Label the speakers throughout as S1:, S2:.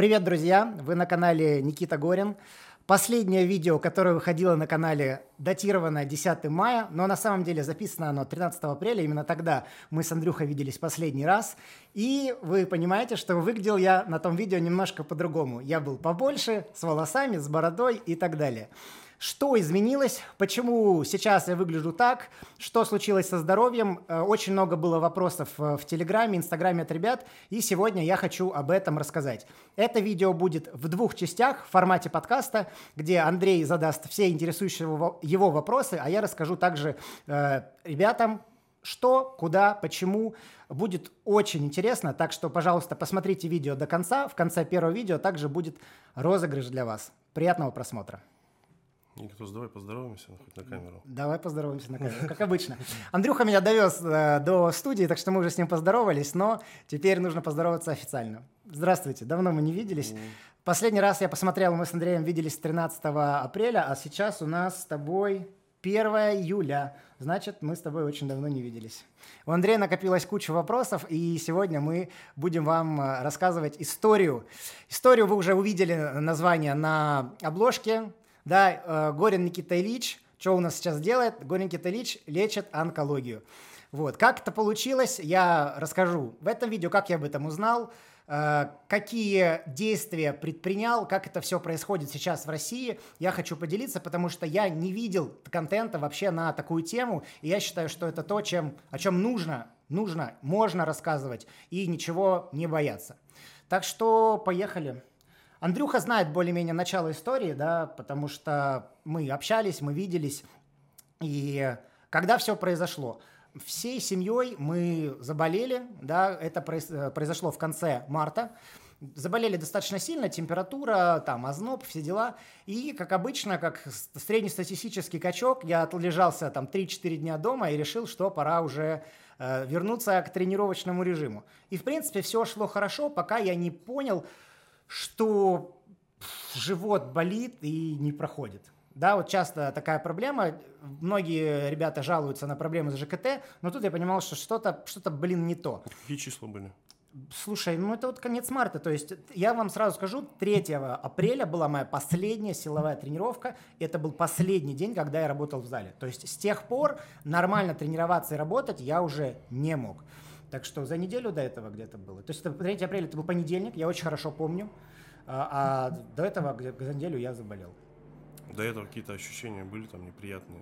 S1: Привет, друзья! Вы на канале Никита Горин. Последнее видео, которое выходило на канале, датировано 10 мая, но на самом деле записано оно 13 апреля. Именно тогда мы с Андрюхой виделись последний раз. И вы понимаете, что выглядел я на том видео немножко по-другому. Я был побольше, с волосами, с бородой и так далее. Что изменилось? Почему сейчас я выгляжу так? Что случилось со здоровьем? Э, очень много было вопросов э, в Телеграме, Инстаграме от ребят, и сегодня я хочу об этом рассказать. Это видео будет в двух частях в формате подкаста, где Андрей задаст все интересующие его вопросы, а я расскажу также э, ребятам, что, куда, почему. Будет очень интересно, так что, пожалуйста, посмотрите видео до конца. В конце первого видео также будет розыгрыш для вас. Приятного просмотра.
S2: Никитос, давай поздороваемся хоть на камеру.
S1: Давай поздороваемся на камеру, как обычно. Андрюха меня довез э, до студии, так что мы уже с ним поздоровались, но теперь нужно поздороваться официально. Здравствуйте, давно мы не виделись. Последний раз я посмотрел, мы с Андреем виделись 13 апреля, а сейчас у нас с тобой 1 июля. Значит, мы с тобой очень давно не виделись. У Андрея накопилась куча вопросов, и сегодня мы будем вам э, рассказывать историю. Историю вы уже увидели название на обложке. Да, э, Горин Никита Ильич, что у нас сейчас делает? Горин Никита Ильич лечит онкологию. Вот. Как это получилось, я расскажу в этом видео, как я об этом узнал, э, какие действия предпринял, как это все происходит сейчас в России. Я хочу поделиться, потому что я не видел контента вообще на такую тему, и я считаю, что это то, чем, о чем нужно, нужно, можно рассказывать и ничего не бояться. Так что поехали. Андрюха знает более-менее начало истории, да, потому что мы общались, мы виделись. И когда все произошло, всей семьей мы заболели, да, это произошло в конце марта. Заболели достаточно сильно, температура, там, озноб, все дела. И, как обычно, как среднестатистический качок, я отлежался там 3-4 дня дома и решил, что пора уже э, вернуться к тренировочному режиму. И, в принципе, все шло хорошо, пока я не понял, что живот болит и не проходит. Да, вот часто такая проблема. Многие ребята жалуются на проблемы с ЖКТ, но тут я понимал, что что-то, что-то, блин, не то.
S2: Какие числа были?
S1: Слушай, ну это вот конец марта, то есть я вам сразу скажу, 3 апреля была моя последняя силовая тренировка, это был последний день, когда я работал в зале. То есть с тех пор нормально тренироваться и работать я уже не мог. Так что за неделю до этого где-то было. То есть это 3 апреля, это был понедельник, я очень хорошо помню. А, а до этого за неделю я заболел.
S2: До этого какие-то ощущения были там неприятные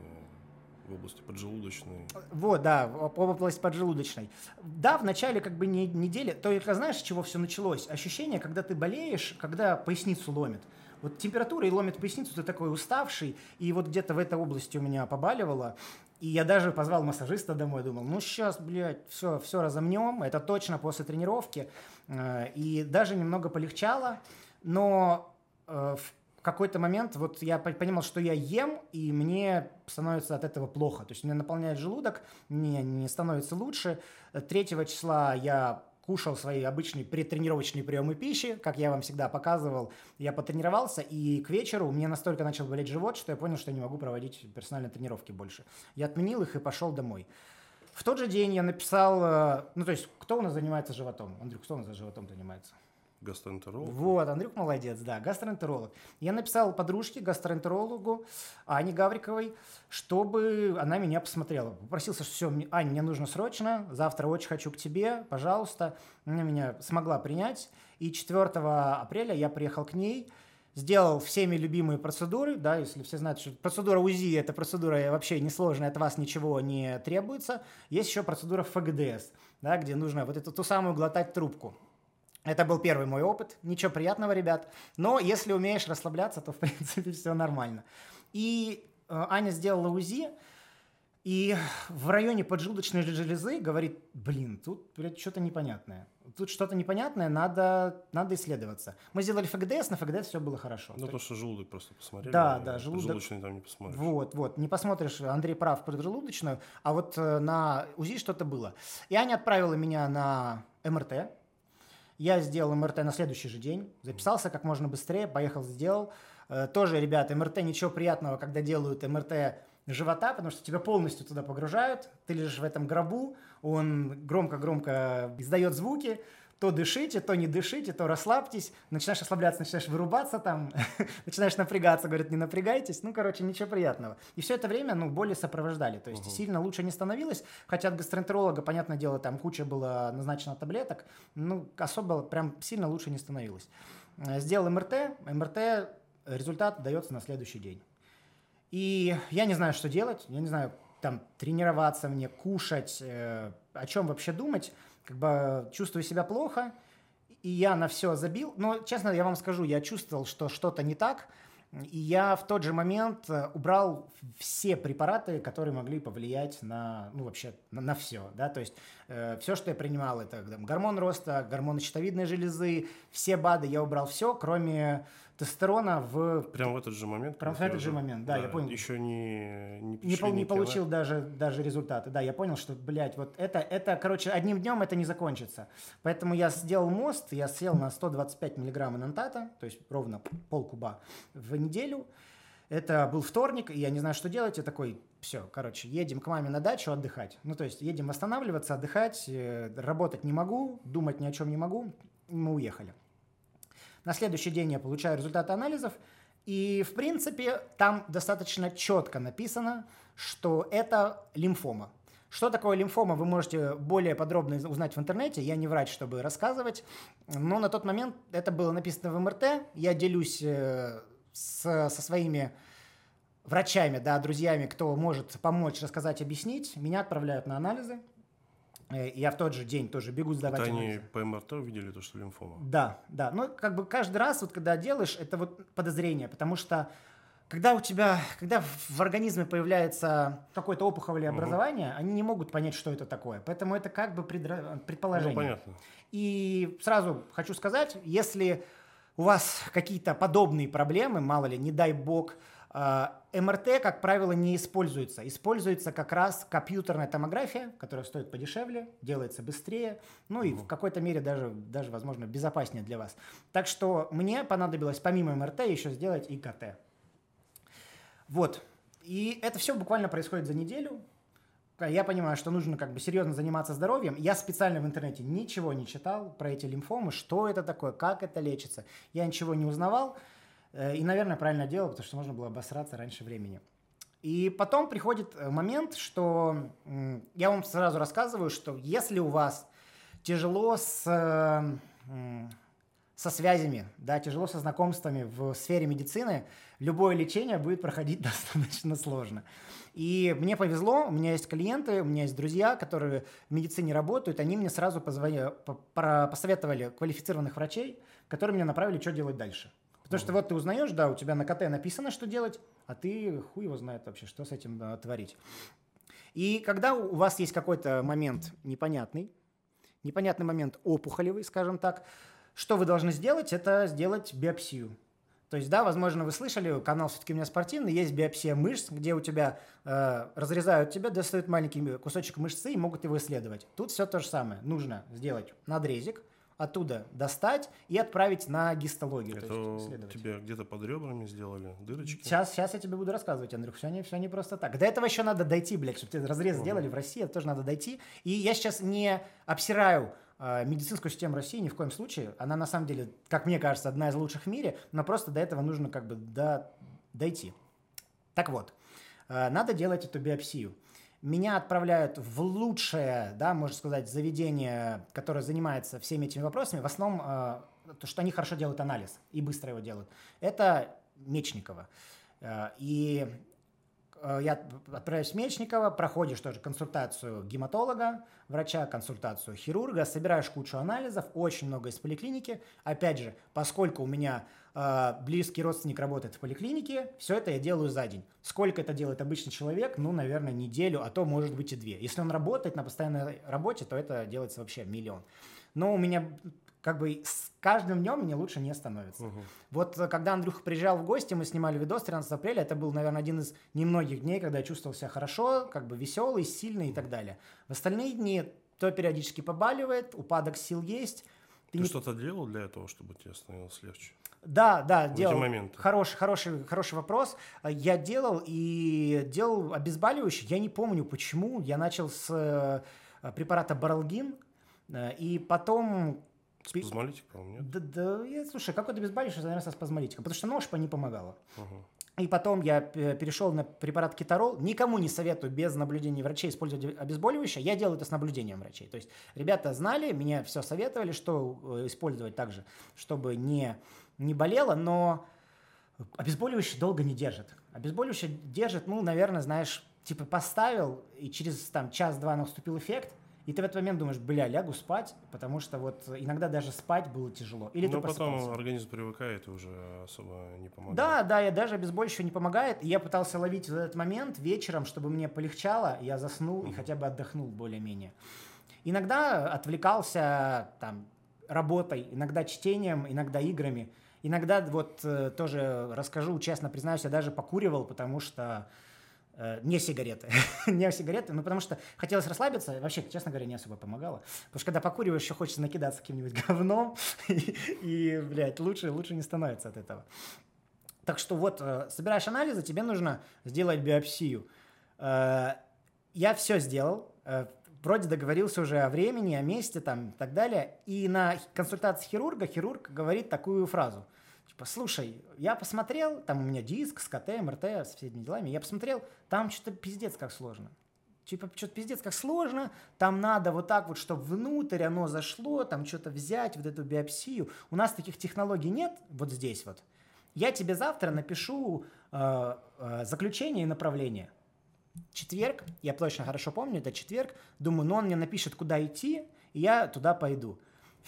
S2: в области поджелудочной?
S1: Вот, да, в области поджелудочной. Да, в начале как бы не, недели, только знаешь, с чего все началось? Ощущение, когда ты болеешь, когда поясницу ломит. Вот температура и ломит поясницу, ты такой уставший, и вот где-то в этой области у меня побаливало, и я даже позвал массажиста домой, думал, ну сейчас, блядь, все, все разомнем, это точно после тренировки. Э, и даже немного полегчало, но э, в какой-то момент вот я понимал, что я ем, и мне становится от этого плохо. То есть мне наполняет желудок, мне не становится лучше. Третьего числа я кушал свои обычные предтренировочные приемы пищи, как я вам всегда показывал. Я потренировался, и к вечеру мне настолько начал болеть живот, что я понял, что я не могу проводить персональные тренировки больше. Я отменил их и пошел домой. В тот же день я написал, э, ну то есть, кто у нас занимается животом? Андрюк, кто у нас за животом занимается?
S2: Гастроэнтеролог?
S1: Вот, Андрюк молодец, да, гастроэнтеролог. Я написал подружке, гастроэнтерологу Ане Гавриковой, чтобы она меня посмотрела. Попросился, что все, Аня, мне нужно срочно, завтра очень хочу к тебе, пожалуйста. Она меня смогла принять. И 4 апреля я приехал к ней, сделал всеми любимые процедуры, да, если все знают, что процедура УЗИ – это процедура вообще несложная, от вас ничего не требуется. Есть еще процедура ФГДС, да, где нужно вот эту ту самую глотать трубку. Это был первый мой опыт. Ничего приятного, ребят. Но если умеешь расслабляться, то, в принципе, все нормально. И э, Аня сделала УЗИ, и в районе поджелудочной железы говорит, блин, тут что-то непонятное. Тут что-то непонятное, надо, надо исследоваться. Мы сделали ФГДС, на ФГДС все было хорошо.
S2: Ну, то, что желудок просто посмотрели.
S1: Да, да, желудок.
S2: Желудочный там не посмотришь.
S1: Вот, вот, не посмотришь, Андрей прав, поджелудочную, а вот э, на УЗИ что-то было. И Аня отправила меня на МРТ, я сделал МРТ на следующий же день, записался как можно быстрее, поехал, сделал. Э, тоже, ребята, МРТ ничего приятного, когда делают МРТ живота, потому что тебя полностью туда погружают, ты лежишь в этом гробу, он громко-громко издает звуки, то дышите, то не дышите, то расслабьтесь, начинаешь расслабляться, начинаешь вырубаться там, начинаешь напрягаться, говорят, не напрягайтесь, ну, короче, ничего приятного. И все это время, ну, боли сопровождали, то есть угу. сильно лучше не становилось, хотя от гастроэнтеролога, понятное дело, там куча было назначено таблеток, ну, особо прям сильно лучше не становилось. Э, сделал МРТ, МРТ, результат дается на следующий день. И я не знаю, что делать, я не знаю, там, тренироваться мне, кушать, э, о чем вообще думать, как бы чувствую себя плохо, и я на все забил. Но, честно, я вам скажу, я чувствовал, что что-то не так, и я в тот же момент э, убрал все препараты, которые могли повлиять на, ну, вообще, на, на все, да, то есть э, все, что я принимал, это там, гормон роста, гормоны щитовидной железы, все БАДы, я убрал все, кроме тестостерона в...
S2: Прямо в этот же момент?
S1: Прямо в этот же момент, да, да, я понял.
S2: Еще не...
S1: Не, не, пол, не получил даже, даже результаты, да, я понял, что, блядь, вот это, это, короче, одним днем это не закончится. Поэтому я сделал мост, я сел на 125 миллиграмм инантата, то есть ровно полкуба в неделю. Это был вторник, и я не знаю, что делать. Я такой, все, короче, едем к маме на дачу отдыхать. Ну, то есть едем восстанавливаться, отдыхать, э, работать не могу, думать ни о чем не могу. Мы уехали. На следующий день я получаю результаты анализов, и, в принципе, там достаточно четко написано, что это лимфома. Что такое лимфома, вы можете более подробно узнать в интернете. Я не врач, чтобы рассказывать. Но на тот момент это было написано в МРТ. Я делюсь э, с, со своими врачами, да, друзьями, кто может помочь, рассказать, объяснить. Меня отправляют на анализы. Э, я в тот же день тоже бегу сдавать
S2: Это они по МРТ увидели то, что лимфома?
S1: Да, да. Но как бы каждый раз, вот когда делаешь, это вот подозрение, потому что когда у тебя, когда в организме появляется какое-то опухолевое угу. образование, они не могут понять, что это такое. Поэтому это как бы предра... предположение. Ну,
S2: понятно.
S1: И сразу хочу сказать, если у вас какие-то подобные проблемы, мало ли, не дай бог, МРТ, как правило, не используется. Используется как раз компьютерная томография, которая стоит подешевле, делается быстрее, ну и в какой-то мере даже, даже, возможно, безопаснее для вас. Так что мне понадобилось помимо МРТ еще сделать и КТ. Вот. И это все буквально происходит за неделю. Я понимаю, что нужно как бы серьезно заниматься здоровьем. Я специально в интернете ничего не читал про эти лимфомы, что это такое, как это лечится. Я ничего не узнавал. Э, и, наверное, правильно делал, потому что можно было обосраться раньше времени. И потом приходит э, момент, что я вам сразу рассказываю, что если у вас тяжело с, со связями, да, тяжело со знакомствами в сфере медицины, любое лечение будет проходить достаточно сложно. И мне повезло, у меня есть клиенты, у меня есть друзья, которые в медицине работают, они мне сразу позвонили, посоветовали квалифицированных врачей, которые мне направили, что делать дальше. Потому что вот ты узнаешь, да, у тебя на КТ написано, что делать, а ты хуй его знает вообще, что с этим да, творить. И когда у вас есть какой-то момент непонятный, непонятный момент опухолевый, скажем так, что вы должны сделать, это сделать биопсию. То есть, да, возможно, вы слышали, канал все-таки у меня спортивный, есть биопсия мышц, где у тебя э, разрезают тебя, достают маленький кусочек мышцы и могут его исследовать. Тут все то же самое. Нужно сделать надрезик, оттуда достать и отправить на гистологию.
S2: Это то тебе где-то под ребрами сделали дырочки?
S1: Сейчас, сейчас я тебе буду рассказывать, Андрюх, все не, все не просто так. До этого еще надо дойти, блядь, чтобы тебе разрез угу. сделали в России, это тоже надо дойти. И я сейчас не обсираю э, медицинскую систему России ни в коем случае. Она на самом деле, как мне кажется, одна из лучших в мире, но просто до этого нужно как бы до, дойти. Так вот, э, надо делать эту биопсию меня отправляют в лучшее, да, можно сказать, заведение, которое занимается всеми этими вопросами, в основном э, то, что они хорошо делают анализ и быстро его делают, это Мечникова. Э, и я отправляюсь в Мечникова, проходишь тоже консультацию гематолога, врача, консультацию хирурга, собираешь кучу анализов, очень много из поликлиники. Опять же, поскольку у меня э, близкий родственник работает в поликлинике, все это я делаю за день. Сколько это делает обычный человек? Ну, наверное, неделю, а то может быть и две. Если он работает на постоянной работе, то это делается вообще миллион. Но у меня как бы с каждым днем мне лучше не становится. Угу. Вот э, когда Андрюха приезжал в гости, мы снимали видос 13 апреля, это был, наверное, один из немногих дней, когда я чувствовал себя хорошо, как бы веселый, сильный и так далее. В остальные дни то периодически побаливает, упадок сил есть.
S2: Ты, Ты не... что-то делал для этого, чтобы тебе становилось легче?
S1: Да, да, в делал. Эти Хороший, хороший, хороший вопрос. Я делал и делал обезболивающий. Я не помню, почему. Я начал с э, препарата Баралгин, э, и потом
S2: Спазмолитик, по-моему, нет?
S1: Да, да, я, слушай, какой-то обезболивающий занялся спазмолитиком, потому что ножпа не помогала.
S2: Мгм.
S1: И потом я п- перешел на препарат кеторол. Никому не советую без наблюдения врачей использовать обезболивающее. Я делаю это с наблюдением врачей. То есть ребята знали, мне все советовали, что э, использовать также, чтобы не, не болело, но обезболивающее долго не держит. Обезболивающее держит, ну, наверное, знаешь, типа поставил, и через там час-два наступил эффект, и ты в этот момент думаешь, бля, лягу спать, потому что вот иногда даже спать было тяжело. Или
S2: Но
S1: ты
S2: потом
S1: просыпался.
S2: организм привыкает и уже особо не помогает.
S1: Да, да, я даже обезболивающее не помогает. И Я пытался ловить в этот момент вечером, чтобы мне полегчало, я заснул и хотя бы отдохнул более-менее. Иногда отвлекался там работой, иногда чтением, иногда играми. Иногда вот э, тоже расскажу, честно признаюсь, я даже покуривал, потому что не сигареты, не сигареты, ну потому что хотелось расслабиться, вообще, честно говоря, не особо помогало, потому что когда покуриваешь, еще хочется накидаться каким-нибудь говном, и, и, блядь, лучше, лучше не становится от этого. Так что вот, э, собираешь анализы, тебе нужно сделать биопсию. Э, Я все сделал, э, вроде договорился уже о времени, о месте там и так далее. И на консультации хирурга хирург говорит такую фразу. Типа, слушай, я посмотрел, там у меня диск с КТ, МРТ, с всеми делами, я посмотрел, там что-то пиздец как сложно. Типа, что-то пиздец как сложно, там надо вот так вот, чтобы внутрь оно зашло, там что-то взять, вот эту биопсию. У нас таких технологий нет вот здесь вот. Я тебе завтра напишу э, э, заключение и направление. Четверг, я точно хорошо помню, это четверг. Думаю, ну он мне напишет, куда идти, и я туда пойду.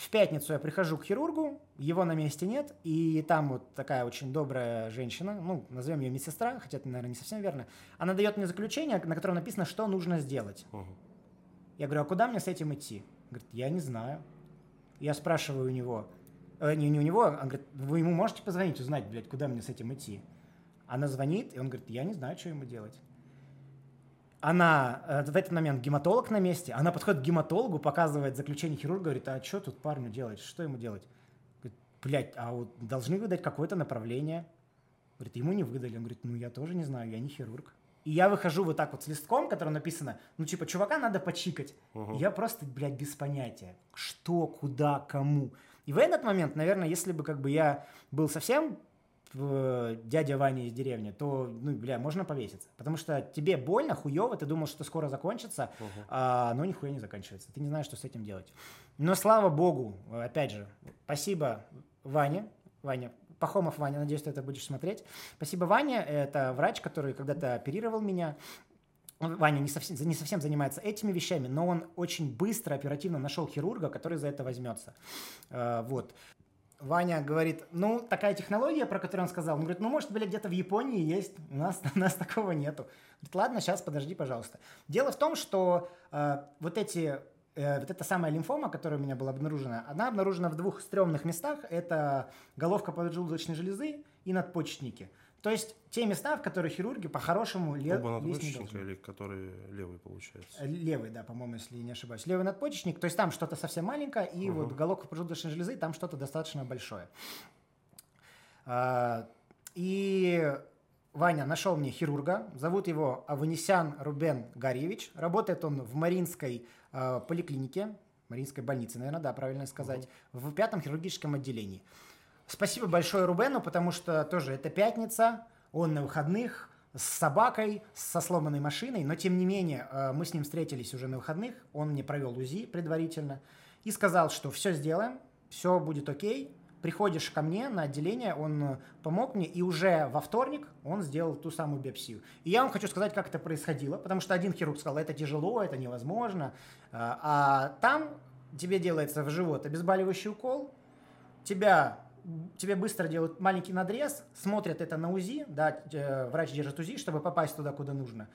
S1: В пятницу я прихожу к хирургу, его на месте нет, и там вот такая очень добрая женщина, ну, назовем ее медсестра, хотя это, наверное, не совсем верно, она дает мне заключение, на котором написано, что нужно сделать.
S2: Мгм.
S1: Я говорю, а куда мне с этим идти? Говорит, я не знаю. Я спрашиваю у него, э, не, не у него, он говорит, вы ему можете позвонить, узнать, блядь, куда мне с этим идти? Она звонит, и он говорит, я не знаю, что ему делать. Она э, в этот момент гематолог на месте, она подходит к гематологу, показывает заключение хирурга, говорит, а что тут парню делать, что ему делать? Говорит, блядь, а вот должны выдать какое-то направление. Говорит, ему не выдали. Он говорит, ну я тоже не знаю, я не хирург. И я выхожу вот так вот с листком, в котором написано, ну типа, чувака надо почикать.
S2: Мгм.
S1: Я просто, блядь, без понятия, что, куда, кому. И в этот момент, наверное, если бы как бы я был совсем дядя Ваня из деревни, то, ну, бля, можно повеситься. Потому что тебе больно, хуево, ты думал, что скоро закончится,
S2: Мгм.
S1: а оно нихуя не заканчивается. Ты не знаешь, что с этим делать. Но слава богу, опять же, спасибо Ване, Ваня, Пахомов Ваня, надеюсь, ты это будешь смотреть. Спасибо Ване, это врач, который когда-то оперировал меня. Ваня не совсем, не совсем занимается этими вещами, но он очень быстро, оперативно нашел хирурга, который за это возьмется. Э, Вот. Ваня говорит, ну, такая технология, про которую он сказал, он говорит, ну, может, блядь, где-то в Японии есть, у нас, у нас такого нету. Говорит, ладно, сейчас, подожди, пожалуйста. Дело в том, что э, вот эти, э, вот эта самая лимфома, которая у меня была обнаружена, она обнаружена в двух стрёмных местах. Это головка поджелудочной железы и надпочечники. То есть те места, в которые хирурги по-хорошему ле-
S2: Оба надпочечника или который левый получается?
S1: Э, Левый, да, по-моему, если не ошибаюсь. Левый надпочечник, то есть там что-то совсем маленькое, и
S2: Мгм.
S1: вот головка поджелудочной железы, там что-то достаточно большое. А, И Ваня нашел мне хирурга, зовут его Аванесян Рубен Гарьевич. Работает он в Маринской а, поликлинике, Маринской больнице, наверное, да, правильно сказать, в пятом хирургическом отделении. Спасибо большое Рубену, потому что тоже это пятница, он на выходных, с собакой, со сломанной машиной, но тем не менее э, мы с ним встретились уже на выходных, он мне провел УЗИ предварительно и сказал, что все сделаем, все будет окей, приходишь ко мне на отделение, он э, помог мне, и уже во вторник он сделал ту самую биопсию. И я вам хочу сказать, как это происходило, потому что один хирург сказал, это тяжело, это невозможно, а а там тебе делается в живот обезболивающий укол, тебя тебе быстро делают маленький надрез, смотрят это на УЗИ, да, э, врач держит УЗИ, чтобы попасть туда, куда нужно.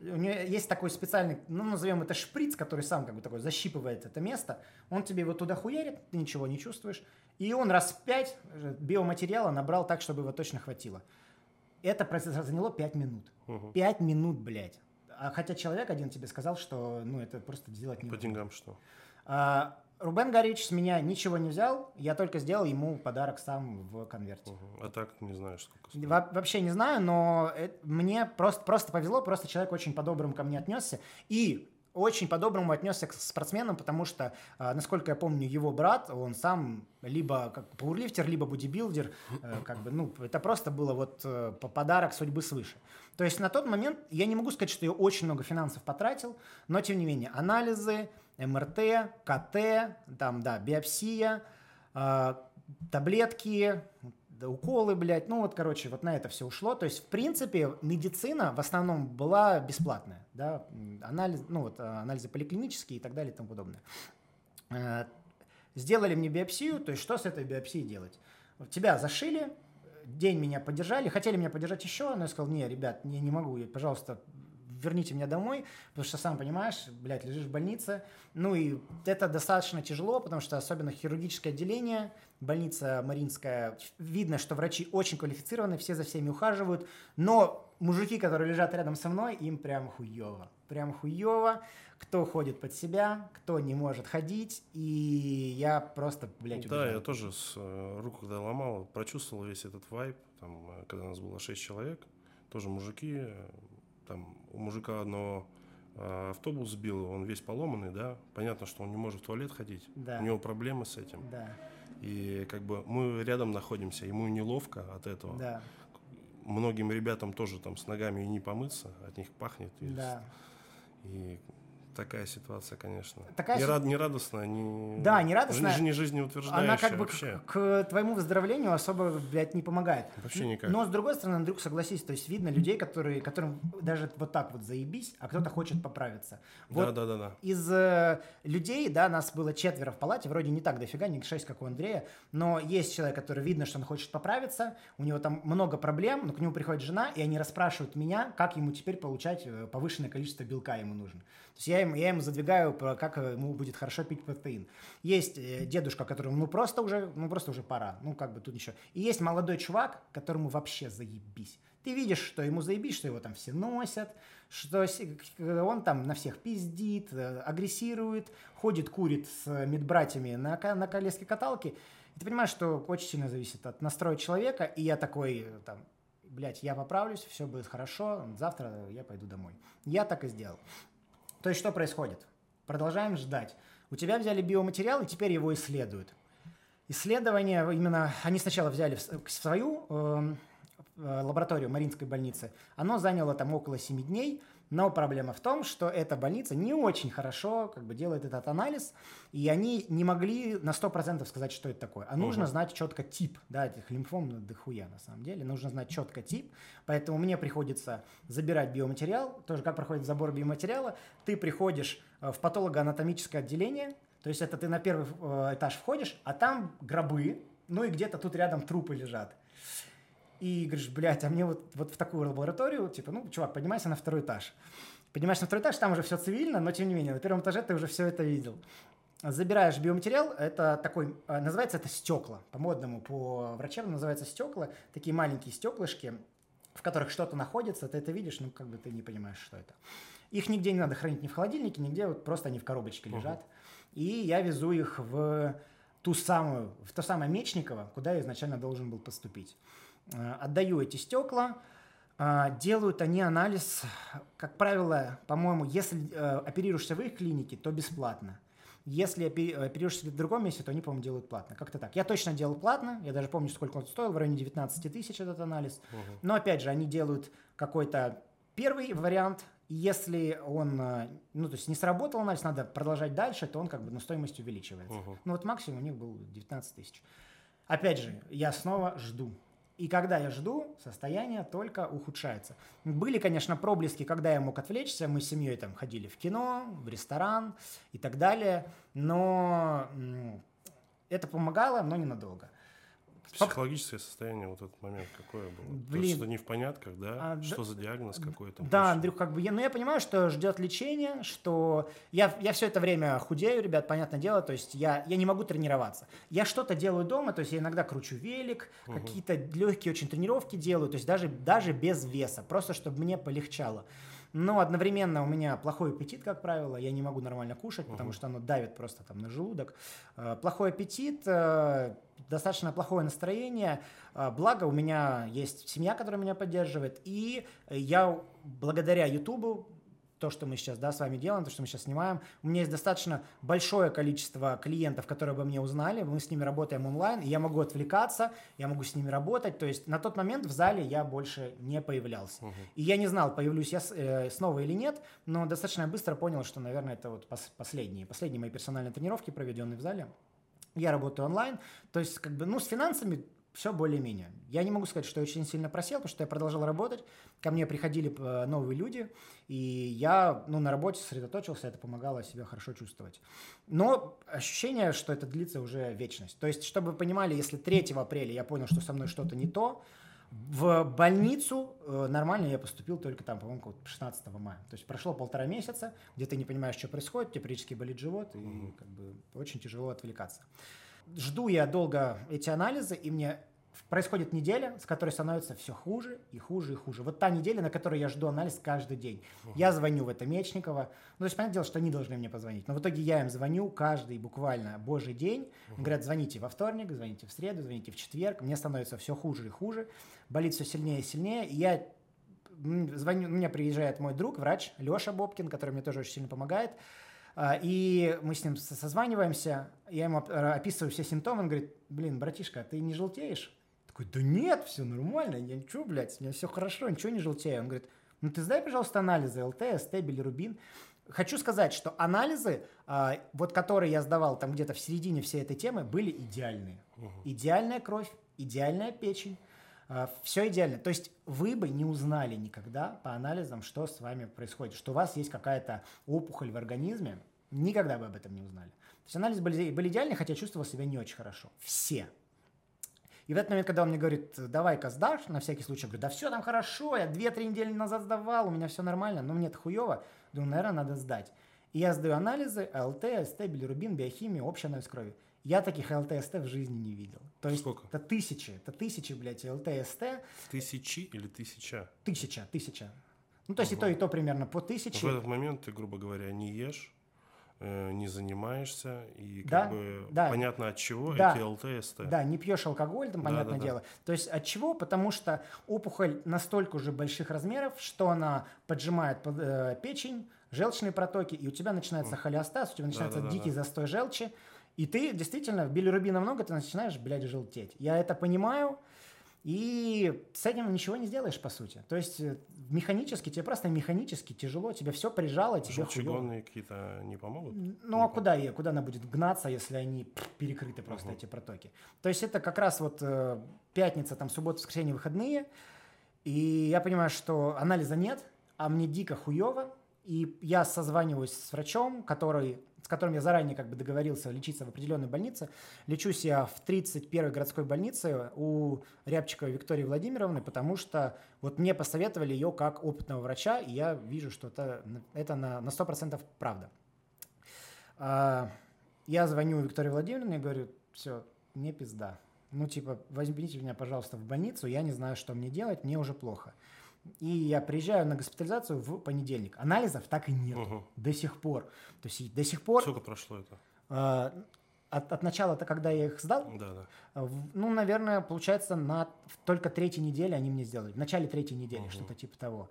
S1: У нее есть такой специальный, ну, назовем это шприц, который сам как бы такой защипывает это место. Он тебе его туда хуярит, ты ничего не чувствуешь. И он раз в пять э, биоматериала набрал так, чтобы его точно хватило. Это заняло 5 минут.
S2: Мгм.
S1: 5 минут, блядь. А хотя человек один тебе сказал, что ну это просто сделать
S2: По
S1: невозможно.
S2: деньгам что?
S1: А, Рубен Горич с меня ничего не взял, я только сделал ему подарок сам в конверте.
S2: Мгм. А так не знаешь, сколько стоит.
S1: Во- вообще не знаю, но э- мне просто, просто повезло, просто человек очень по-доброму ко мне отнесся. И очень по-доброму отнесся к спортсменам, потому что, а, насколько я помню, его брат, он сам либо как пауэрлифтер, либо бодибилдер, э, как бы, ну, это просто было вот э, подарок судьбы свыше. То есть на тот момент я не могу сказать, что я очень много финансов потратил, но тем не менее анализы, МРТ, КТ, там, да, биопсия, э, таблетки, уколы, блядь, ну вот, короче, вот на это все ушло. То есть, в принципе, медицина в основном была бесплатная, да, анализ, ну вот, анализы поликлинические и так далее и тому подобное. Э, сделали мне биопсию, то есть, что с этой биопсией делать? Тебя зашили, день меня поддержали, хотели меня поддержать еще, но я сказал, не, ребят, я не могу, пожалуйста, верните меня домой, потому что, сам понимаешь, блядь, лежишь в больнице. Ну и это достаточно тяжело, потому что особенно хирургическое отделение, больница Маринская, видно, что врачи очень квалифицированы, все за всеми ухаживают, но мужики, которые лежат рядом со мной, им прям хуево. Прям хуево. Кто ходит под себя, кто не может ходить, и я просто, блядь,
S2: Да, я тоже с э, руку, когда ломал, прочувствовал весь этот вайп, там, э, когда у нас было 6 человек, тоже мужики, там у мужика одного э, автобус сбил, он весь поломанный, да, понятно, что он не может в туалет ходить,
S1: да.
S2: у него проблемы с этим.
S1: Да.
S2: И как бы мы рядом находимся, ему неловко от этого.
S1: Да.
S2: Многим ребятам тоже там с ногами и не помыться, от них пахнет.
S1: И, да.
S2: И такая ситуация, конечно.
S1: Такая
S2: не, рад, не радостная, не,
S1: да, не радостная.
S2: Не жизнеутверждающая
S1: Она как бы
S2: вообще.
S1: К, к твоему выздоровлению особо, блядь, не помогает.
S2: Вообще никак.
S1: Но, с другой стороны, Андрюк, согласись, то есть видно людей, которые, которым даже вот так вот заебись, а кто-то хочет поправиться. Вот
S2: да, да, да, да.
S1: Из э, людей, да, нас было четверо в палате, вроде не так дофига, не шесть, как у Андрея, но есть человек, который видно, что он хочет поправиться, у него там много проблем, но к нему приходит жена, и они расспрашивают меня, как ему теперь получать э, повышенное количество белка ему нужно. То есть я ему, я ему задвигаю, как ему будет хорошо пить протеин. Есть э, дедушка, которому ну просто уже, ну просто уже пора, ну как бы тут еще. И есть молодой чувак, которому вообще заебись. Ты видишь, что ему заебись, что его там все носят, что он там на всех пиздит, э, агрессирует, ходит, курит с медбратьями на, на колеске каталки. И ты понимаешь, что очень сильно зависит от настроя человека, и я такой, там, блядь, я поправлюсь, все будет хорошо, завтра я пойду домой. Я так и сделал. То есть что происходит? Продолжаем ждать. У тебя взяли биоматериал, и теперь его исследуют. Исследование именно, они сначала взяли в свою эм, э, лабораторию Маринской больницы, оно заняло там около 7 дней, но проблема в том, что эта больница не очень хорошо как бы делает этот анализ, и они не могли на 100% сказать, что это такое. А нужно угу. знать четко тип, да, этих лимфом ну, дохуя на самом деле. Нужно знать четко тип, поэтому мне приходится забирать биоматериал, тоже как проходит забор биоматериала. Ты приходишь э, в патологоанатомическое отделение, то есть это ты на первый э, этаж входишь, а там гробы, ну и где-то тут рядом трупы лежат и говоришь, блядь, а мне вот, вот в такую лабораторию, типа, ну, чувак, поднимайся на второй этаж. Поднимаешься на второй этаж, там уже все цивильно, но тем не менее, на первом этаже ты уже все это видел. Забираешь биоматериал, это такой, э, называется это стекла, по-модному, по врачебному называется стекла, такие маленькие стеклышки, в которых что-то находится, ты это видишь, ну, как бы ты не понимаешь, что это. Их нигде не надо хранить ни в холодильнике, нигде, вот просто они в коробочке лежат. Uh-huh. И я везу их в ту самую, в то самое Мечниково, куда я изначально должен был поступить. Э, отдаю эти стекла, э, делают они анализ, как правило, по-моему, если э, оперируешься в их клинике, то бесплатно. Если оперируешься в другом месте, то они, по-моему, делают платно. Как-то так. Я точно делал платно, я даже помню, сколько он стоил, в районе 19 тысяч этот анализ. Угу. Но, опять же, они делают какой-то первый вариант, если он, ну, то есть не сработал анализ, надо продолжать дальше, то он как бы на стоимость увеличивается. Угу. Ну, вот максимум у них был 19 тысяч. Опять же, я снова жду. И когда я жду, состояние только ухудшается. Были, конечно, проблески, когда я мог отвлечься. Мы с семьей там ходили в кино, в ресторан и так далее. Но это помогало, но ненадолго.
S2: Психологическое состояние вот этот момент какое было? Блин. То, что не в понятках, да? А, что да, за диагноз какой-то?
S1: Да, больше? Андрюх, как бы, я, ну я понимаю, что ждет лечение, что я, я все это время худею, ребят, понятное дело, то есть я, я не могу тренироваться. Я что-то делаю дома, то есть я иногда кручу велик, угу. какие-то легкие очень тренировки делаю, то есть даже, даже без веса, просто чтобы мне полегчало. Но одновременно у меня плохой аппетит, как правило, я не могу нормально кушать, потому uh-huh. что оно давит просто там на желудок. Э, плохой аппетит, э, достаточно плохое настроение. Э, благо у меня есть семья, которая меня поддерживает, и я благодаря Ютубу то, что мы сейчас да, с вами делаем, то, что мы сейчас снимаем. У меня есть достаточно большое количество клиентов, которые бы мне узнали, мы с ними работаем онлайн, и я могу отвлекаться, я могу с ними работать. То есть на тот момент в зале я больше не появлялся. Угу. И я не знал, появлюсь я э, снова или нет, но достаточно быстро понял, что, наверное, это вот пос последние, последние мои персональные тренировки, проведенные в зале. Я работаю онлайн, то есть как бы, ну, с финансами все более-менее. Я не могу сказать, что я очень сильно просел, потому что я продолжал работать, ко мне приходили э, новые люди, и я ну, на работе сосредоточился, это помогало себя хорошо чувствовать. Но ощущение, что это длится уже вечность. То есть, чтобы вы понимали, если 3 апреля я понял, что со мной что-то не то, в больницу э, нормально я поступил только там, по-моему, 16 мая. То есть прошло полтора месяца, где ты не понимаешь, что происходит, тебе периодически болит живот, и как бы очень тяжело отвлекаться. Жду я долго эти анализы, и мне происходит неделя, с которой становится все хуже и хуже и хуже. Вот та неделя, на которой я жду анализ каждый день. Uh-huh. Я звоню в это Мечникова. Ну, то есть, понятное дело, что они должны мне позвонить. Но в итоге я им звоню каждый буквально божий день. Uh-huh. Говорят, звоните во вторник, звоните в среду, звоните в четверг. Мне становится все хуже и хуже. Болит все сильнее и сильнее. И я звоню, у меня приезжает мой друг, врач Леша Бобкин, который мне тоже очень сильно помогает. А, и мы с ним созваниваемся, я ему описываю все симптомы, он говорит, блин, братишка, ты не желтеешь? Такой, да нет, все нормально, я ничего, блядь, у меня все хорошо, ничего не желтею. Он говорит, ну ты сдай, пожалуйста, анализы ЛТ, СТ, билирубин. Хочу сказать, что анализы, а, вот которые я сдавал там где-то в середине всей этой темы, были идеальные. Угу. Идеальная кровь, идеальная печень, а, все идеально. То есть вы бы не узнали никогда по анализам, что с вами происходит, что у вас есть какая-то опухоль в организме, никогда бы об этом не узнали. То есть анализы были, были идеальны, хотя чувствовал себя не очень хорошо. Все. И в этот момент, когда он мне говорит, давай-ка сдашь, на всякий случай, я говорю, да все там хорошо, я 2-3 недели назад сдавал, у меня все нормально, но мне это хуево, думаю, наверное, надо сдать. И я сдаю анализы, ЛТ, СТ, билирубин, биохимия, общий анализ крови. Я таких ЛТ-СТ в жизни не видел. То есть
S2: Сколько?
S1: это тысячи, это тысячи, блядь, ЛТ-СТ.
S2: Тысячи или тысяча?
S1: Тысяча, тысяча. Ну, то есть угу. и то, и то примерно по тысяче.
S2: В этот момент ты, грубо говоря, не ешь, Э, не занимаешься, и да, как бы да. понятно от чего да. эти ЛТСТ.
S1: Да, не пьешь алкоголь, там, понятное да, да, дело. Да. То есть от чего? Потому что опухоль настолько уже больших размеров, что она поджимает под, э, печень, желчные протоки, и у тебя начинается холеостаз, у тебя начинается да, да, дикий да, да. застой желчи, и ты действительно, билирубина много, ты начинаешь, блядь, желтеть. Я это понимаю, и с этим ничего не сделаешь, по сути. То есть э, механически, тебе просто механически тяжело, тебе все прижало, тебе
S2: Желчегонные какие-то не помогут?
S1: Ну, не а куда, ей, куда она будет гнаться, если они перекрыты просто, угу. эти протоки? То есть это как раз вот э, пятница, там, суббота, воскресенье, выходные, и я понимаю, что анализа нет, а мне дико хуево, и я созваниваюсь с врачом, который с которым я заранее как бы договорился лечиться в определенной больнице. Лечусь я в 31-й городской больнице у Рябчиковой Виктории Владимировны, потому что вот мне посоветовали ее как опытного врача, и я вижу, что это, это на, на 100% правда. А, я звоню Виктории Владимировне и говорю, все, мне пизда. Ну, типа, возьмите меня, пожалуйста, в больницу, я не знаю, что мне делать, мне уже плохо. И я приезжаю на госпитализацию в понедельник. Анализов так и нет угу. до сих пор. То есть до сих пор...
S2: Сколько прошло это?
S1: Э, от, от начала-то, когда я их сдал,
S2: да, да.
S1: Э, ну, наверное, получается, на только третьей неделе они мне сделали. В начале третьей недели, угу. что-то типа того.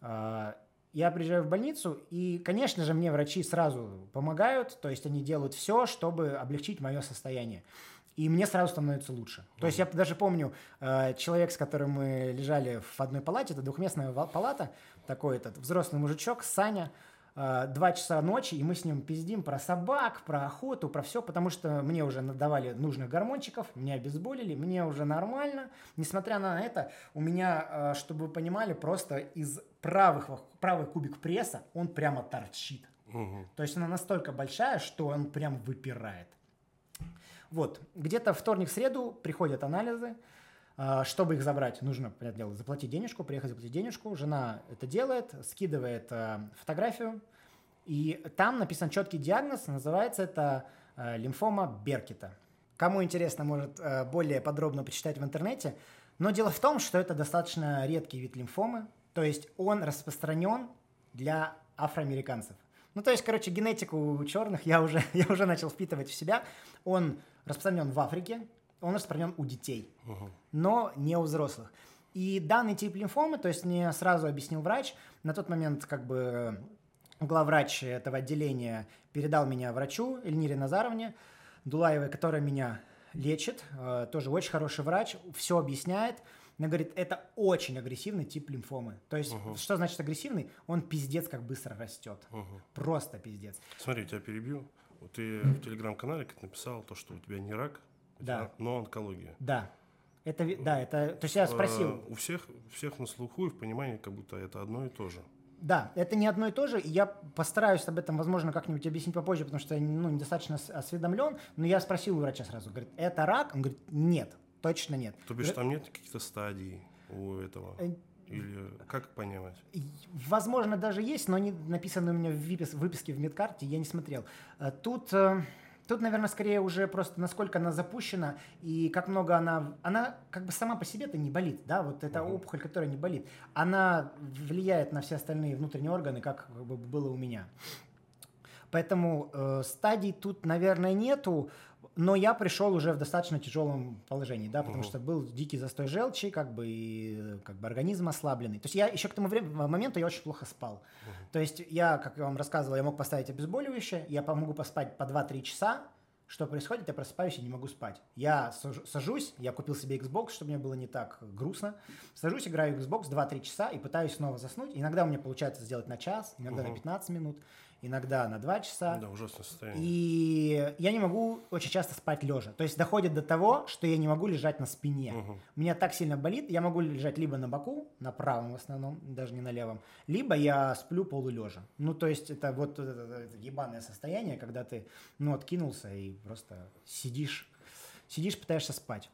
S1: Э, я приезжаю в больницу, и, конечно же, мне врачи сразу помогают, то есть они делают все, чтобы облегчить мое состояние и мне сразу становится лучше. То есть я даже помню, э, человек, с которым мы лежали в одной палате, это двухместная палата, такой этот взрослый мужичок, Саня, э, два часа ночи, и мы с ним пиздим про собак, про охоту, про все, потому что мне уже надавали нужных гормончиков, меня обезболили, мне уже нормально. Несмотря на это, у меня, э, чтобы вы понимали, просто из правых, правый кубик пресса, он прямо торчит. Угу. То есть она настолько большая, что он прям выпирает. Вот, где-то вторник-среду приходят анализы, а, чтобы их забрать, нужно, понятное дело, заплатить денежку, приехать заплатить денежку. Жена это делает, скидывает а, фотографию, и там написан четкий диагноз, называется это а, лимфома Беркета. Кому интересно, может более подробно почитать в интернете. Но дело в том, что это достаточно редкий вид лимфомы, то есть он распространен для афроамериканцев. Ну, то есть, короче, генетику черных я уже, я уже начал впитывать в себя. Он распространен в Африке, он распространен у детей, угу. но не у взрослых. И данный тип лимфомы, то есть мне сразу объяснил врач, на тот момент как бы главврач этого отделения передал меня врачу Эльнире Назаровне Дулаевой, которая меня лечит, э, тоже очень хороший врач, все объясняет. Она говорит, это очень агрессивный тип лимфомы. То есть,
S2: Мгм.
S1: что значит агрессивный? Он пиздец как быстро растет.
S2: Мгм.
S1: Просто пиздец.
S2: Смотри, тебя перебью. Вот Ты в телеграм-канале как написал то, что у тебя не рак,
S1: Да.
S2: но онкология.
S1: Да. Это, да, это, то есть я спросил,
S2: Э, У всех, всех на слуху и в понимании, как будто это одно и то же.
S1: Да, это не одно и то же. и Я постараюсь об этом, возможно, как-нибудь объяснить попозже, потому что я ну, недостаточно осведомлен. Но я спросил у врача сразу, говорит, это рак? Он говорит, нет, точно нет.
S2: То бишь там нет каких-то стадий у этого?
S1: Э,
S2: Или как понимать?
S1: Возможно, даже есть, но они написаны у меня в выпис- выписке в медкарте, я не смотрел. Э, Тут, э, тут, наверное, скорее уже просто насколько она запущена и как много она... Она как бы сама по себе-то не болит, да, вот эта
S2: Мгм.
S1: опухоль, которая не болит, она влияет на все остальные внутренние органы, как как бы было у меня. Поэтому э, стадий тут, наверное, нету, но я пришел уже в достаточно тяжелом положении, да, потому
S2: Мгм.
S1: что был дикий застой желчи, как бы, и, как бы организм ослабленный. То есть я еще к тому времени, моменту я очень плохо спал. То есть я, как я вам рассказывал, я мог поставить обезболивающее, я могу поспать по 2-3 часа, что происходит, я просыпаюсь и не могу спать. Я сажу- сажусь, я купил себе Xbox, чтобы мне было не так грустно. Сажусь, играю в Xbox 2-3 часа и пытаюсь снова заснуть. Иногда у меня получается сделать на час, иногда на
S2: Мгм.
S1: 15 минут, иногда на 2 часа.
S2: Да, ужасное состояние.
S1: И я не могу очень часто спать лежа. То есть доходит до того, что я не могу лежать на спине.
S2: Мгм.
S1: У меня так сильно болит, я могу лежать либо на боку, на правом в основном, даже не на левом, либо я сплю полулежа. Ну, то есть это вот это, это- это ебаное состояние, когда ты, ну, откинулся и просто сидишь, сидишь, пытаешься спать.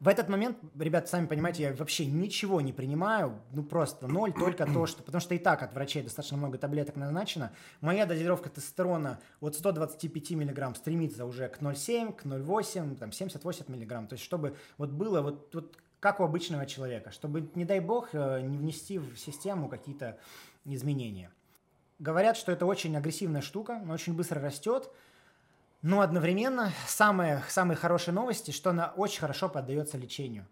S1: В этот момент, ребята, сами понимаете, я вообще ничего не принимаю, ну просто ноль, только то, что... Потому что и так от врачей достаточно много таблеток назначено. Моя дозировка тестостерона от 125 миллиграмм стремится уже к 0,7, к 0,8, там 70-80 миллиграмм. То есть чтобы вот было вот, вот как у обычного человека, чтобы, не дай бог, э, не внести в систему какие-то изменения. Говорят, что это очень агрессивная штука, она очень быстро растет, но одновременно самые, самые хорошие новости, что она очень хорошо поддается лечению.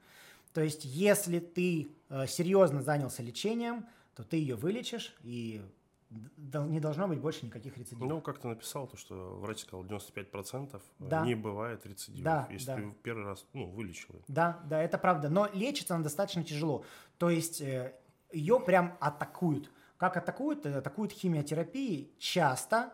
S1: То есть, если ты э, серьезно занялся лечением, то ты ее вылечишь, и не должно быть больше никаких рецидивов.
S2: Ну, как ты написал, то, что врач сказал 95%
S1: Да.
S2: не бывает рецидивов,
S1: Да,
S2: если
S1: да.
S2: ты первый раз ну, вылечил.
S1: Да, да, это правда. Но лечится она достаточно тяжело. То есть э, ее прям атакуют. Как атакуют? Э, Атакуют химиотерапией часто,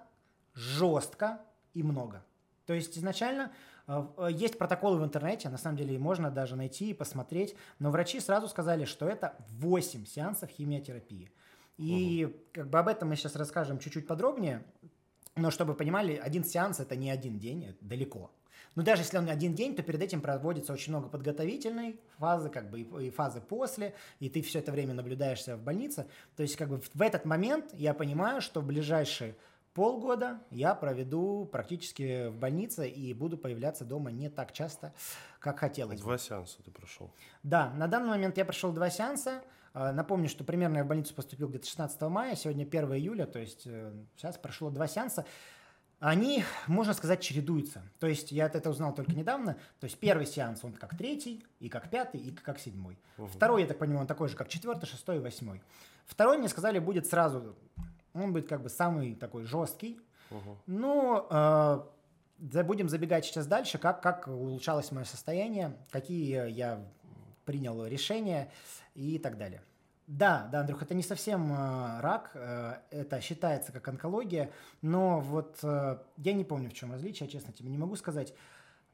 S1: жестко и много. То есть изначально э, э, есть протоколы в интернете, на самом деле можно даже найти и посмотреть, но врачи сразу сказали, что это 8 сеансов химиотерапии. И как бы об этом мы сейчас расскажем чуть-чуть подробнее, но чтобы вы понимали, один сеанс это не один день, это далеко. Но даже если он один день, то перед этим проводится очень много подготовительной фазы, как бы и, фазы после, и ты все это время наблюдаешься в больнице. То есть как бы в, в этот момент я понимаю, что в ближайшие полгода я проведу практически в больнице и буду появляться дома не так часто, как хотелось. бы.
S2: Два сеанса ты прошел.
S1: Да, на данный момент я прошел два сеанса. Э, Напомню, что примерно я в больницу поступил где-то 16 мая, сегодня 1 июля, то есть э, сейчас прошло два сеанса. Они, можно сказать, чередуются. То есть я это узнал только недавно. То есть первый сеанс, он как третий, и как пятый, и как седьмой.
S2: Мгм.
S1: Второй, я так понимаю, он такой же, как четвертый, шестой и восьмой. Второй, мне сказали, будет сразу, он будет как бы самый такой жесткий. Ну, э, будем забегать сейчас дальше, как, как улучшалось мое состояние, какие я принял решения и так далее. Да, да, Андрюх, это не совсем э, рак, э, это считается как онкология, но вот э, я не помню, в чем различие, честно тебе не могу сказать.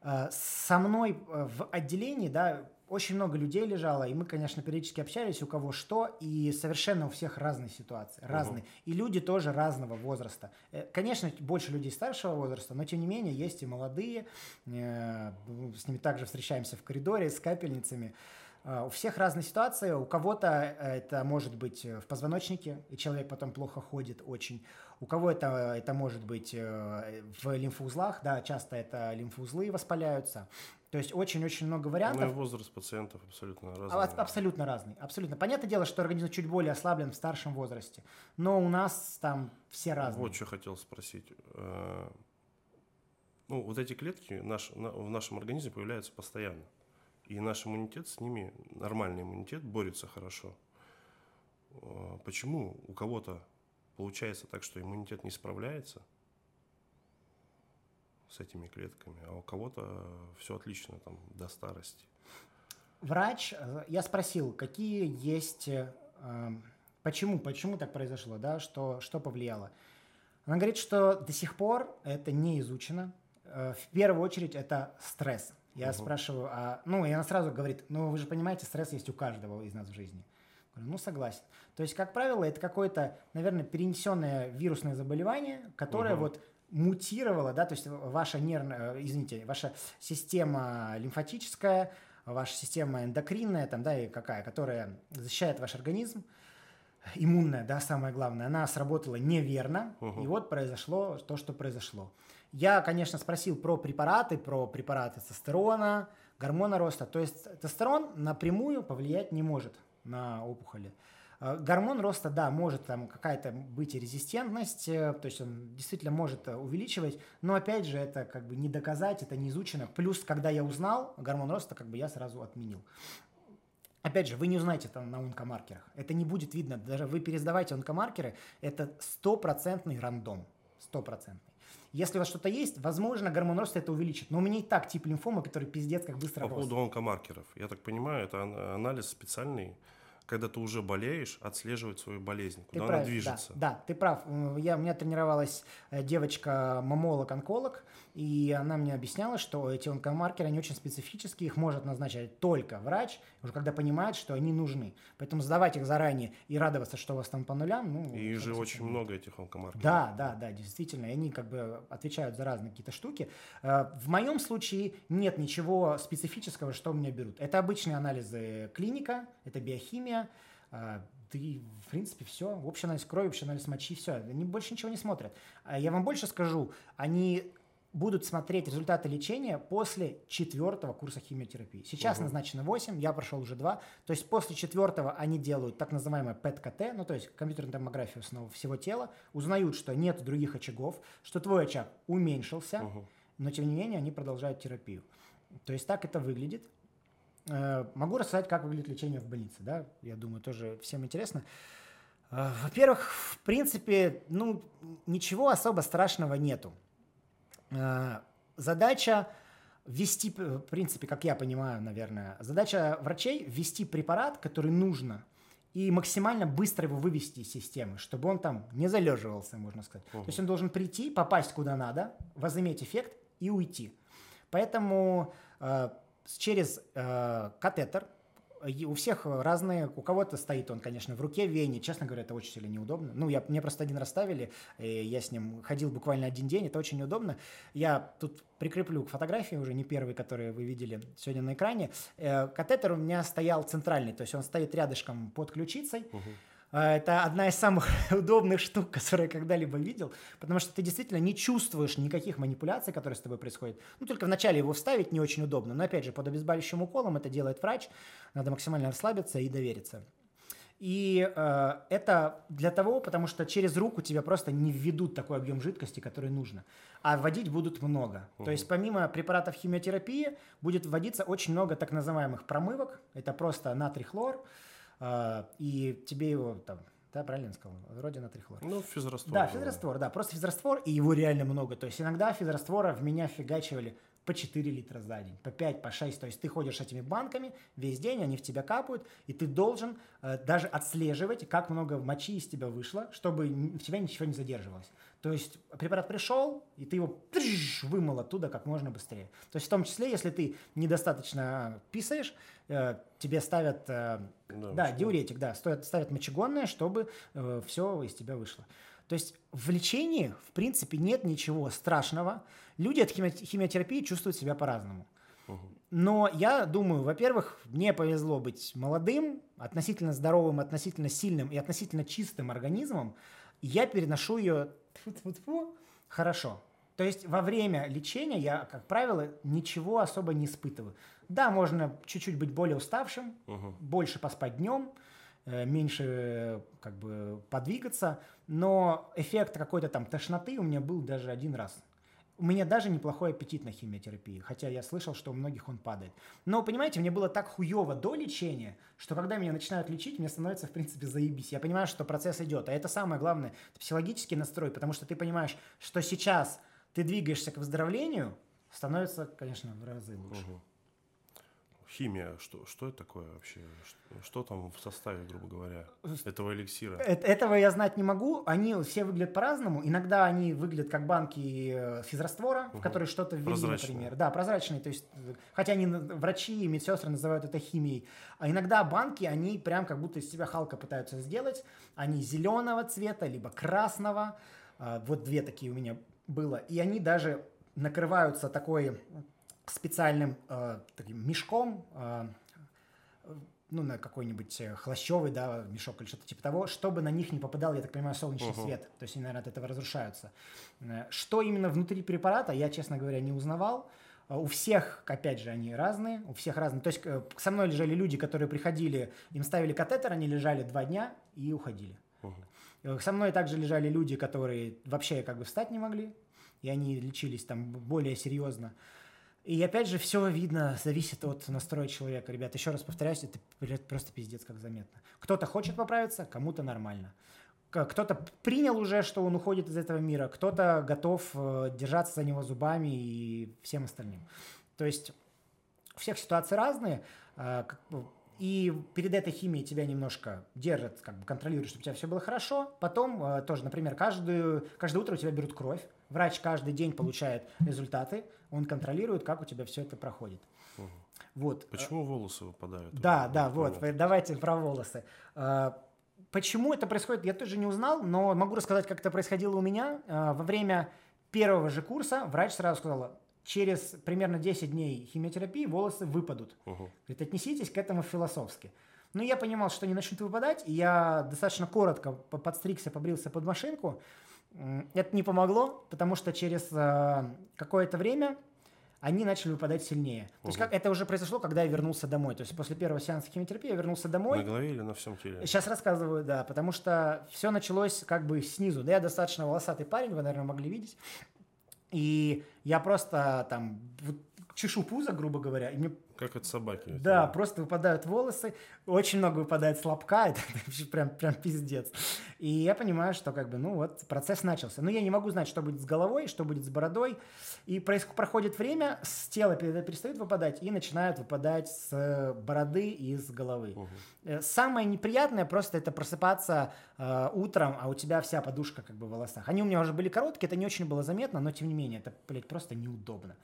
S1: Э, со мной э, в отделении, да, очень много людей лежало, и мы, конечно, периодически общались, у кого что, и совершенно у всех разные ситуации, разные. И люди тоже разного возраста. Э, Конечно, больше людей старшего возраста, но тем не менее есть и молодые, с ними также встречаемся в коридоре с капельницами. Э, У всех разные ситуации. У кого-то э, это может быть э, в позвоночнике, и человек потом плохо ходит очень. У кого это, это может быть э, в лимфоузлах, да, часто это лимфоузлы воспаляются. То есть очень-очень много
S2: Ну и
S1: вариантов.
S2: возраст пациентов абсолютно
S1: А,
S2: разный.
S1: аб- Абсолютно разный. Абсолютно. Понятное дело, что организм чуть более ослаблен в старшем возрасте. Но у нас там все разные.
S2: Вот что хотел спросить. Э, Ну, вот эти клетки наш, на- в нашем организме появляются постоянно. И наш иммунитет с ними, нормальный иммунитет, борется хорошо. А, почему у кого-то получается так, что иммунитет не справляется с этими клетками, а у кого-то все отлично там до старости?
S1: Врач, э, я спросил, какие есть, э, почему, почему так произошло, да, что, что повлияло. Она говорит, что до сих пор это не изучено. Э, в первую очередь это стресс. Я угу. спрашиваю, а, ну, и она сразу говорит, ну, вы же понимаете, стресс есть у каждого из нас в жизни. Говорю, ну, согласен. То есть, как правило, это какое-то, наверное, перенесенное вирусное заболевание, которое угу. вот мутировало, да, то есть ваша нервная, э, извините, ваша система лимфатическая, ваша система эндокринная, там, да, и какая, которая защищает ваш организм, иммунная, да, самое главное, она сработала неверно, угу. и вот произошло то, что произошло. Я, конечно, спросил про препараты, про препараты тестостерона, гормона роста. То есть тестостерон напрямую повлиять не может на опухоли. Э, гормон роста, да, может там какая-то быть резистентность, э, то есть он действительно может э, увеличивать, но опять же это как бы не доказать, это не изучено. Плюс, когда я узнал гормон роста, как бы я сразу отменил. Опять же, вы не узнаете это на онкомаркерах. Это не будет видно. Даже вы пересдавайте онкомаркеры, это стопроцентный рандом. Стопроцентный. Если у вас что-то есть, возможно, гормон роста это увеличит. Но у меня и так тип лимфомы, который пиздец как быстро
S2: По рос. поводу онкомаркеров. Я так понимаю, это анализ специальный, когда ты уже болеешь, отслеживать свою болезнь, куда ты она
S1: прав,
S2: движется.
S1: Да, да, ты прав. Я, у меня тренировалась э, девочка-мамолог-онколог, и она мне объясняла, что эти онкомаркеры, они очень специфические, их может назначать только врач, уже когда понимает, что они нужны. Поэтому сдавать их заранее и радоваться, что у вас там по нулям, ну...
S2: И же очень много этих онкомаркеров.
S1: Да, да, да, действительно, и они как бы отвечают за разные какие-то штуки. Э, в моем случае нет ничего специфического, что у меня берут. Это обычные анализы клиника, это биохимия, да и, в принципе, все. Общий анализ крови, общий анализ мочи, все. Они больше ничего не смотрят. А я вам больше скажу, они будут смотреть результаты лечения после четвертого курса химиотерапии. Сейчас угу. назначено 8, я прошел уже 2. То есть после четвертого они делают так называемое ПЭТ-КТ, ну то есть компьютерную томографию снова всего тела, узнают, что нет других очагов, что твой очаг уменьшился, угу. но тем не менее они продолжают терапию. То есть так это выглядит. Э, могу рассказать, как выглядит лечение в больнице, да, я думаю, тоже всем интересно. Э, во-первых, в принципе, ну, ничего особо страшного нету. Э, задача ввести, в принципе, как я понимаю, наверное, задача врачей ввести препарат, который нужно, и максимально быстро его вывести из системы, чтобы он там не залеживался, можно сказать. Угу. То есть он должен прийти, попасть куда надо, возыметь эффект и уйти. Поэтому через э, катетер. У всех разные, у кого-то стоит он, конечно, в руке, вене. Честно говоря, это очень сильно неудобно. Ну, я, мне просто один раз ставили, я с ним ходил буквально один день, это очень неудобно. Я тут прикреплю к фотографии, уже не первый, который вы видели сегодня на экране. Э, катетер у меня стоял центральный, то есть он стоит рядышком под ключицей. Угу. А, это одна из самых удобных штук, которые я когда-либо видел, потому что ты действительно не чувствуешь никаких манипуляций, которые с тобой происходят. Ну, только вначале его вставить не очень удобно, но, опять же, под обезболивающим уколом это делает врач, надо максимально расслабиться и довериться. И э, это для того, потому что через руку тебя просто не введут такой объем жидкости, который нужно. А вводить будут много. Угу. То есть помимо препаратов химиотерапии будет вводиться очень много так называемых промывок. Это просто натрий-хлор. А, и тебе его там, да, правильно я сказал? Вроде натрий хлор.
S2: Ну, физраствор.
S1: Да, физраствор, да, просто физраствор, и его реально много. То есть иногда физраствора в меня фигачивали по 4 литра за день, по 5, по 6. То есть ты ходишь этими банками весь день, они в тебя капают, и ты должен э, даже отслеживать, как много мочи из тебя вышло, чтобы в тебя ничего не задерживалось. То есть препарат пришел, и ты его вымыл оттуда как можно быстрее. То есть в том числе, если ты недостаточно писаешь, э, тебе ставят, э, да, да диуретик, да, стоят, ставят мочегонное, чтобы э, все из тебя вышло. То есть в лечении, в принципе, нет ничего страшного. Люди от хими- химиотерапии чувствуют себя по-разному. Но я думаю, во-первых, мне повезло быть молодым, относительно здоровым, относительно сильным и относительно чистым организмом. Я переношу ее хорошо. То есть во время лечения я, как правило, ничего особо не испытываю. Да, можно чуть-чуть быть более уставшим, угу. больше поспать днем, э, меньше как бы подвигаться, но эффект какой-то там тошноты у меня был даже один раз. У меня даже неплохой аппетит на химиотерапии, хотя я слышал, что у многих он падает. Но, понимаете, мне было так хуево до лечения, что когда меня начинают лечить, мне становится, в принципе, заебись. Я понимаю, что процесс идет. А это самое главное, это психологический настрой, потому что ты понимаешь, что сейчас ты двигаешься к выздоровлению, становится, конечно, в разы лучше. Угу.
S2: Химия, что, что это такое вообще? Что, что там в составе, грубо говоря, этого эликсира?
S1: Это, этого я знать не могу. Они все выглядят по-разному. Иногда они выглядят как банки э, физраствора, угу. в которые что-то ввели, например. Да, прозрачные. То есть, хотя они, врачи и медсестры называют это химией. А иногда банки, они прям как будто из себя Халка пытаются сделать. Они зеленого цвета, либо красного. А, вот две такие у меня было. И они даже накрываются такой специальным э, таким мешком, э, ну, на какой-нибудь э, хлощевый, да, мешок или что-то типа того, чтобы на них не попадал, я так понимаю, солнечный uh-huh. свет. То есть они, наверное, от этого разрушаются. Э, что именно внутри препарата, я, честно говоря, не узнавал. Э, у всех, опять же, они разные, у всех разные. То есть со мной лежали люди, которые приходили, им ставили катетер, они лежали два дня и уходили. Uh-huh. Со мной также лежали люди, которые вообще как бы встать не могли, и они лечились там более серьезно. И опять же, все видно, зависит от настроя человека. Ребят, еще раз повторяюсь, это просто пиздец как заметно. Кто-то хочет поправиться, кому-то нормально. Кто-то принял уже, что он уходит из этого мира, кто-то готов э, держаться за него зубами и всем остальным. То есть у всех ситуации разные. Э, и перед этой химией тебя немножко держат, как бы контролируют, чтобы у тебя все было хорошо. Потом э, тоже, например, каждую, каждое утро у тебя берут кровь. Врач каждый день получает результаты. Он контролирует, как у тебя все это проходит.
S2: Угу. Вот. Почему волосы выпадают?
S1: Да, да, вот. Понятно. Давайте про волосы. Э, почему это происходит, я тоже не узнал, но могу рассказать, как это происходило у меня. Э, во время первого же курса врач сразу сказал, через примерно 10 дней химиотерапии волосы выпадут. Угу. Говорит, отнеситесь к этому философски. Ну, я понимал, что они начнут выпадать, и я достаточно коротко подстригся, побрился под машинку. Это не помогло, потому что через э, какое-то время они начали выпадать сильнее. Угу. То есть как, это уже произошло, когда я вернулся домой. То есть после первого сеанса химиотерапии я вернулся домой.
S2: На голове или на всем теле?
S1: Сейчас рассказываю, да, потому что все началось как бы снизу. Да, я достаточно волосатый парень, вы, наверное, могли видеть. И я просто там чешу пузо, грубо говоря, и мне
S2: как от собаки.
S1: Да, просто выпадают волосы, очень много выпадает с лобка, это прям, прям пиздец. И я понимаю, что как бы, ну вот, процесс начался. Но я не могу знать, что будет с головой, что будет с бородой. И происходит время, с тела перестают выпадать и начинают выпадать с бороды и с головы. Угу. Самое неприятное просто это просыпаться э, утром, а у тебя вся подушка как бы в волосах. Они у меня уже были короткие, это не очень было заметно, но тем не менее, это, блядь, просто неудобно.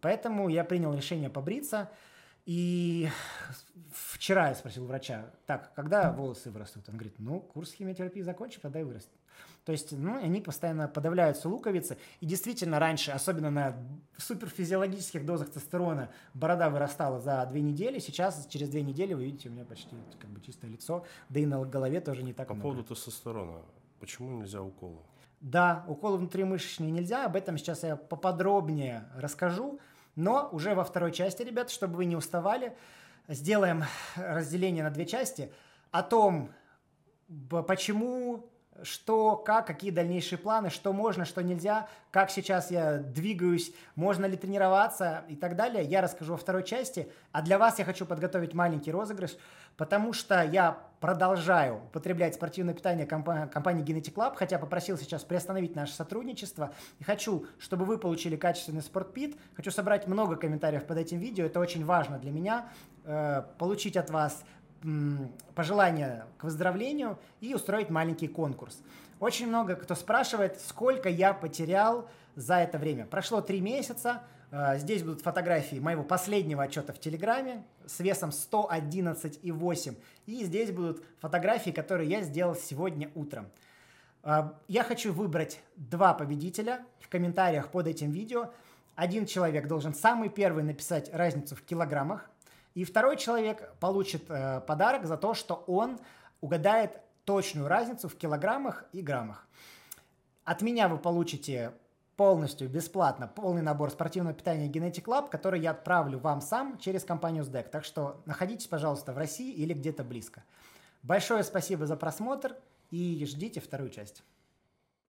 S1: Поэтому я принял решение побриться. И вчера я спросил врача, так, когда волосы вырастут? Он говорит, ну, курс химиотерапии закончим, тогда и вырастет. То есть, ну, они постоянно подавляются луковицы. И действительно, раньше, особенно на суперфизиологических дозах тестостерона, борода вырастала за две недели. Сейчас, через две недели, вы видите, у меня почти как бы чистое лицо. Да и на голове тоже не так
S2: По
S1: много.
S2: поводу тестостерона, почему нельзя уколы?
S1: Да, уколы внутримышечные нельзя, об этом сейчас я поподробнее расскажу, но уже во второй части, ребят, чтобы вы не уставали, сделаем разделение на две части о том, почему что, как, какие дальнейшие планы, что можно, что нельзя, как сейчас я двигаюсь, можно ли тренироваться и так далее, я расскажу во второй части. А для вас я хочу подготовить маленький розыгрыш, потому что я продолжаю употреблять спортивное питание компании, Genetic Lab, хотя попросил сейчас приостановить наше сотрудничество. И хочу, чтобы вы получили качественный спортпит. Хочу собрать много комментариев под этим видео, это очень важно для меня, э, получить от вас пожелания к выздоровлению и устроить маленький конкурс. Очень много кто спрашивает, сколько я потерял за это время. Прошло три месяца. Э, здесь будут фотографии моего последнего отчета в Телеграме с весом 111,8. И здесь будут фотографии, которые я сделал сегодня утром. Э, я хочу выбрать два победителя в комментариях под этим видео. Один человек должен самый первый написать разницу в килограммах. И второй человек получит э, подарок за то, что он угадает точную разницу в килограммах и граммах. От меня вы получите полностью бесплатно полный набор спортивного питания Genetic Lab, который я отправлю вам сам через компанию SDEC. Так что находитесь, пожалуйста, в России или где-то близко. Большое спасибо за просмотр и ждите вторую часть.